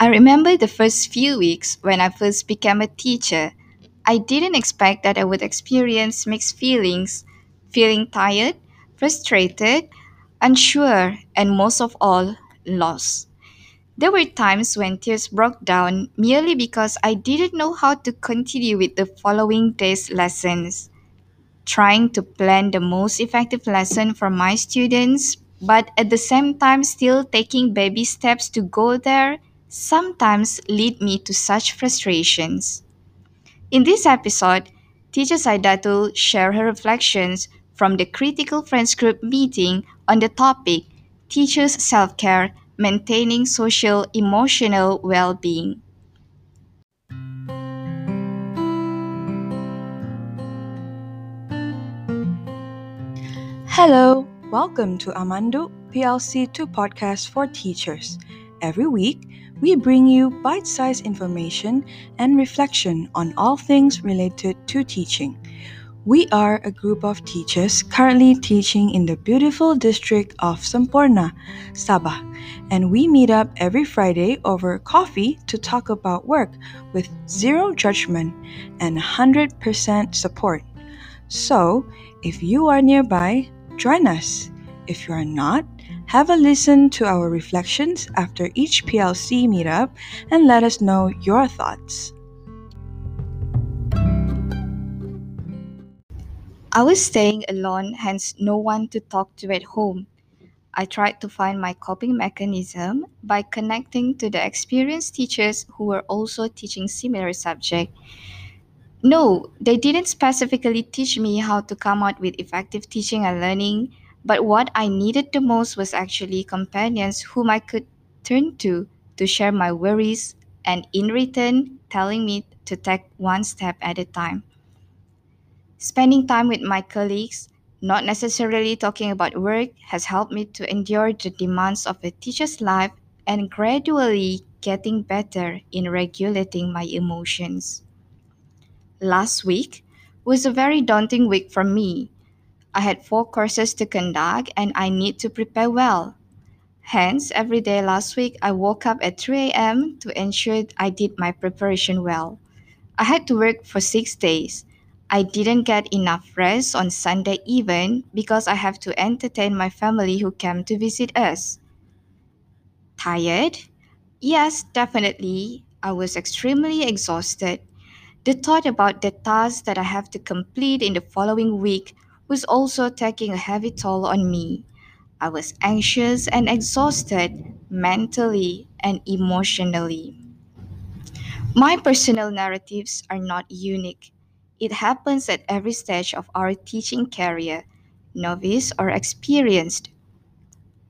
I remember the first few weeks when I first became a teacher. I didn't expect that I would experience mixed feelings feeling tired, frustrated, unsure, and most of all, lost. There were times when tears broke down merely because I didn't know how to continue with the following day's lessons. Trying to plan the most effective lesson for my students, but at the same time still taking baby steps to go there, sometimes lead me to such frustrations. In this episode, teacher Saidatul share her reflections from the Critical Friends Group meeting on the topic Teachers Self-Care Maintaining Social Emotional Well-Being. Hello, welcome to Amandu PLC 2 podcast for teachers. Every week, we bring you bite sized information and reflection on all things related to teaching. We are a group of teachers currently teaching in the beautiful district of Semporna, Sabah, and we meet up every Friday over coffee to talk about work with zero judgment and 100% support. So, if you are nearby, join us. If you are not, have a listen to our reflections after each PLC meetup and let us know your thoughts. I was staying alone, hence no one to talk to at home. I tried to find my coping mechanism by connecting to the experienced teachers who were also teaching similar subject. No, they didn't specifically teach me how to come out with effective teaching and learning, but what I needed the most was actually companions whom I could turn to to share my worries and in return telling me to take one step at a time. Spending time with my colleagues, not necessarily talking about work, has helped me to endure the demands of a teacher's life and gradually getting better in regulating my emotions. Last week was a very daunting week for me. I had four courses to conduct and I need to prepare well. Hence, every day last week I woke up at 3 a.m. to ensure I did my preparation well. I had to work for six days. I didn't get enough rest on Sunday even because I have to entertain my family who came to visit us. Tired? Yes, definitely. I was extremely exhausted. The thought about the tasks that I have to complete in the following week was also taking a heavy toll on me. I was anxious and exhausted mentally and emotionally. My personal narratives are not unique. It happens at every stage of our teaching career, novice or experienced.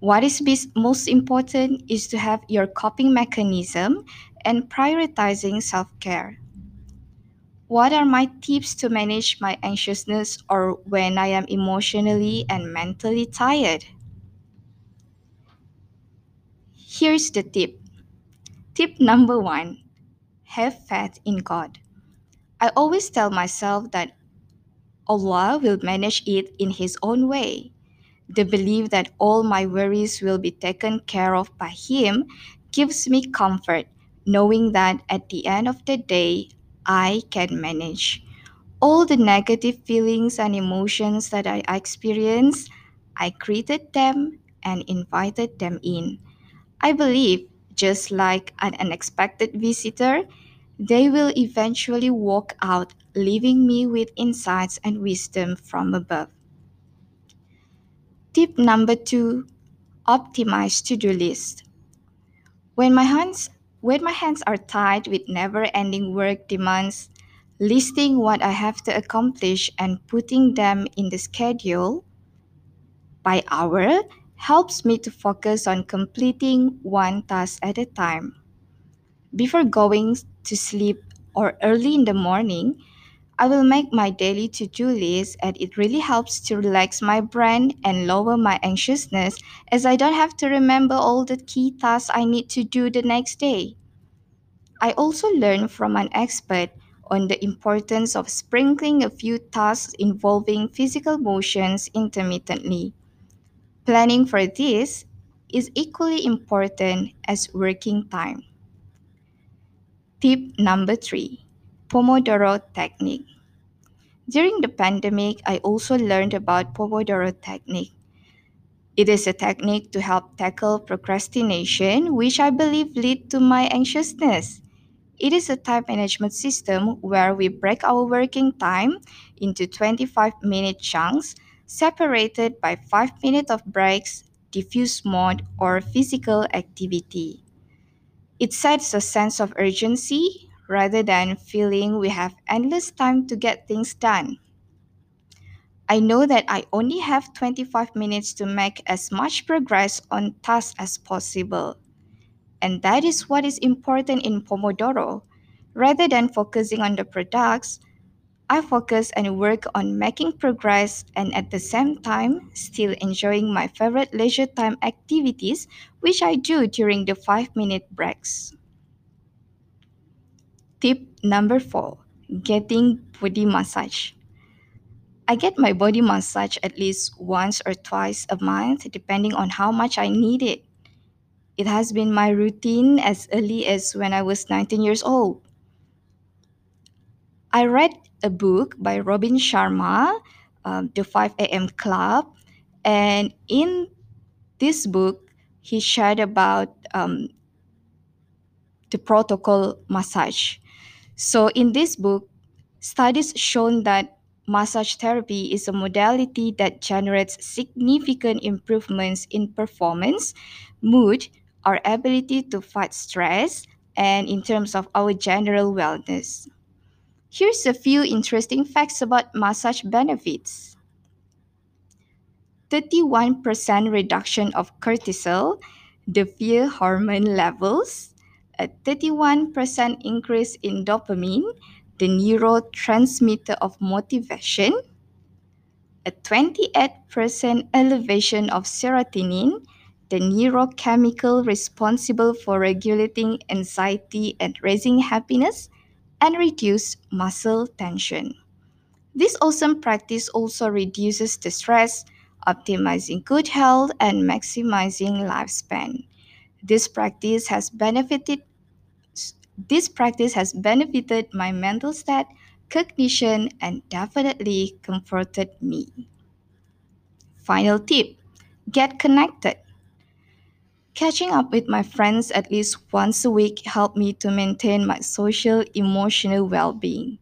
What is most important is to have your coping mechanism and prioritizing self care. What are my tips to manage my anxiousness or when I am emotionally and mentally tired? Here's the tip. Tip number one have faith in God. I always tell myself that Allah will manage it in His own way. The belief that all my worries will be taken care of by Him gives me comfort, knowing that at the end of the day, I can manage. All the negative feelings and emotions that I experienced, I greeted them and invited them in. I believe, just like an unexpected visitor, they will eventually walk out, leaving me with insights and wisdom from above. Tip number two optimize to do list. When my hands when my hands are tied with never ending work demands, listing what I have to accomplish and putting them in the schedule by hour helps me to focus on completing one task at a time. Before going to sleep or early in the morning, I will make my daily to do list, and it really helps to relax my brain and lower my anxiousness as I don't have to remember all the key tasks I need to do the next day. I also learned from an expert on the importance of sprinkling a few tasks involving physical motions intermittently. Planning for this is equally important as working time. Tip number three Pomodoro Technique. During the pandemic, I also learned about Pomodoro Technique. It is a technique to help tackle procrastination, which I believe lead to my anxiousness. It is a time management system where we break our working time into 25 minute chunks separated by 5 minutes of breaks, diffuse mode, or physical activity. It sets a sense of urgency rather than feeling we have endless time to get things done. I know that I only have 25 minutes to make as much progress on tasks as possible. And that is what is important in Pomodoro. Rather than focusing on the products, I focus and work on making progress and at the same time still enjoying my favorite leisure time activities, which I do during the 5 minute breaks. Tip number 4 Getting body massage. I get my body massage at least once or twice a month, depending on how much I need it. It has been my routine as early as when I was 19 years old. I read a book by Robin Sharma, um, The 5 a.m. Club, and in this book, he shared about um, the protocol massage. So, in this book, studies shown that massage therapy is a modality that generates significant improvements in performance, mood, our ability to fight stress, and in terms of our general wellness. Here's a few interesting facts about massage benefits 31% reduction of cortisol, the fear hormone levels, a 31% increase in dopamine, the neurotransmitter of motivation, a 28% elevation of serotonin, the neurochemical responsible for regulating anxiety and raising happiness, and reduce muscle tension. This awesome practice also reduces the stress, optimizing good health, and maximizing lifespan. This practice has benefited this practice has benefited my mental state, cognition, and definitely comforted me. Final tip get connected. Catching up with my friends at least once a week helped me to maintain my social emotional well being.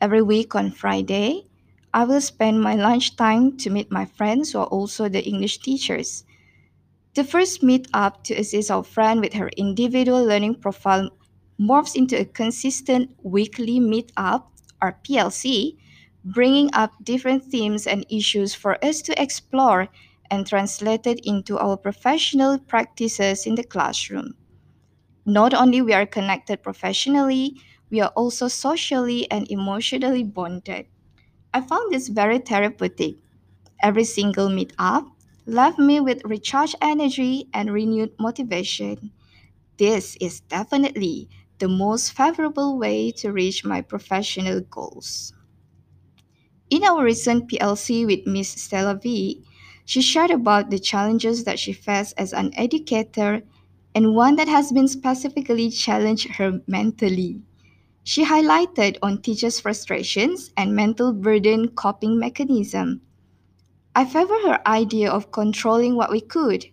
Every week on Friday, I will spend my lunchtime to meet my friends who are also the English teachers. The first meet-up to assist our friend with her individual learning profile morphs into a consistent weekly meet-up, or PLC, bringing up different themes and issues for us to explore and translate it into our professional practices in the classroom. Not only we are connected professionally, we are also socially and emotionally bonded. I found this very therapeutic. Every single meet-up left me with recharged energy and renewed motivation. This is definitely the most favorable way to reach my professional goals. In our recent PLC with Miss Stella V, she shared about the challenges that she faced as an educator and one that has been specifically challenged her mentally. She highlighted on teachers' frustrations and mental burden coping mechanism. I favor her idea of controlling what we could.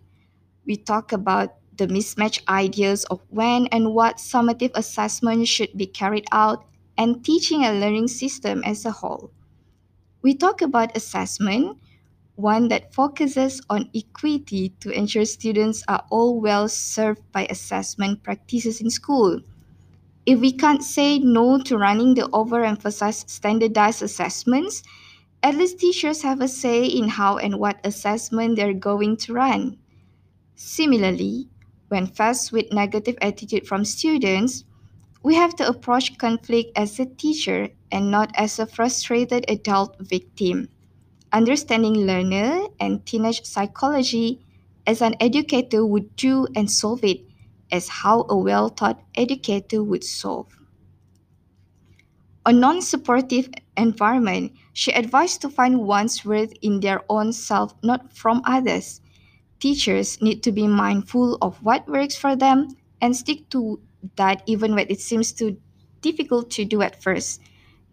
We talk about the mismatched ideas of when and what summative assessment should be carried out and teaching a learning system as a whole. We talk about assessment, one that focuses on equity to ensure students are all well served by assessment practices in school. If we can't say no to running the overemphasized standardized assessments, at least teachers have a say in how and what assessment they're going to run. Similarly, when faced with negative attitude from students, we have to approach conflict as a teacher and not as a frustrated adult victim. Understanding learner and teenage psychology as an educator would do and solve it as how a well taught educator would solve. A non supportive environment, she advised to find one's worth in their own self, not from others. Teachers need to be mindful of what works for them and stick to that even when it seems too difficult to do at first.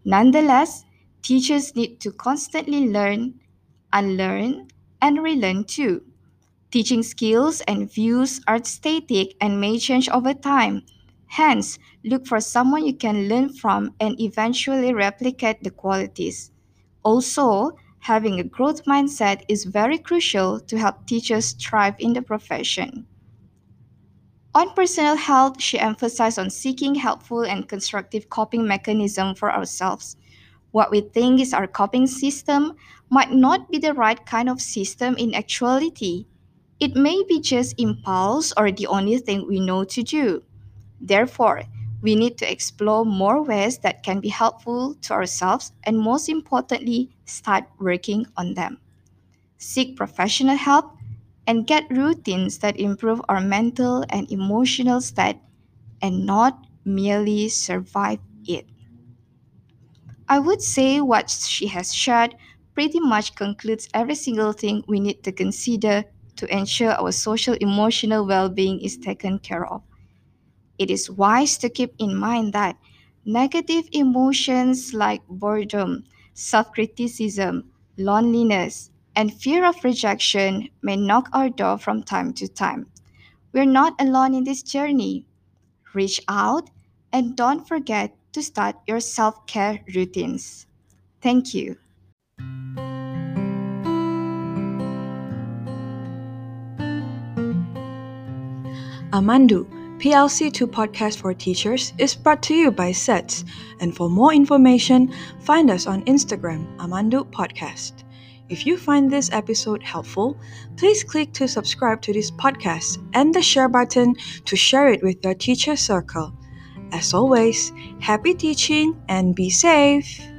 Nonetheless, teachers need to constantly learn, unlearn, and relearn too. Teaching skills and views are static and may change over time. Hence, look for someone you can learn from and eventually replicate the qualities. Also, having a growth mindset is very crucial to help teachers thrive in the profession. On personal health, she emphasized on seeking helpful and constructive coping mechanism for ourselves. What we think is our coping system might not be the right kind of system in actuality. It may be just impulse or the only thing we know to do. Therefore, we need to explore more ways that can be helpful to ourselves and, most importantly, start working on them. Seek professional help and get routines that improve our mental and emotional state and not merely survive it. I would say what she has shared pretty much concludes every single thing we need to consider to ensure our social emotional well being is taken care of. It is wise to keep in mind that negative emotions like boredom, self criticism, loneliness, and fear of rejection may knock our door from time to time. We're not alone in this journey. Reach out and don't forget to start your self care routines. Thank you. Amandu, PLC2 Podcast for Teachers is brought to you by SETS. And for more information, find us on Instagram, Amandu Podcast. If you find this episode helpful, please click to subscribe to this podcast and the share button to share it with your teacher circle. As always, happy teaching and be safe!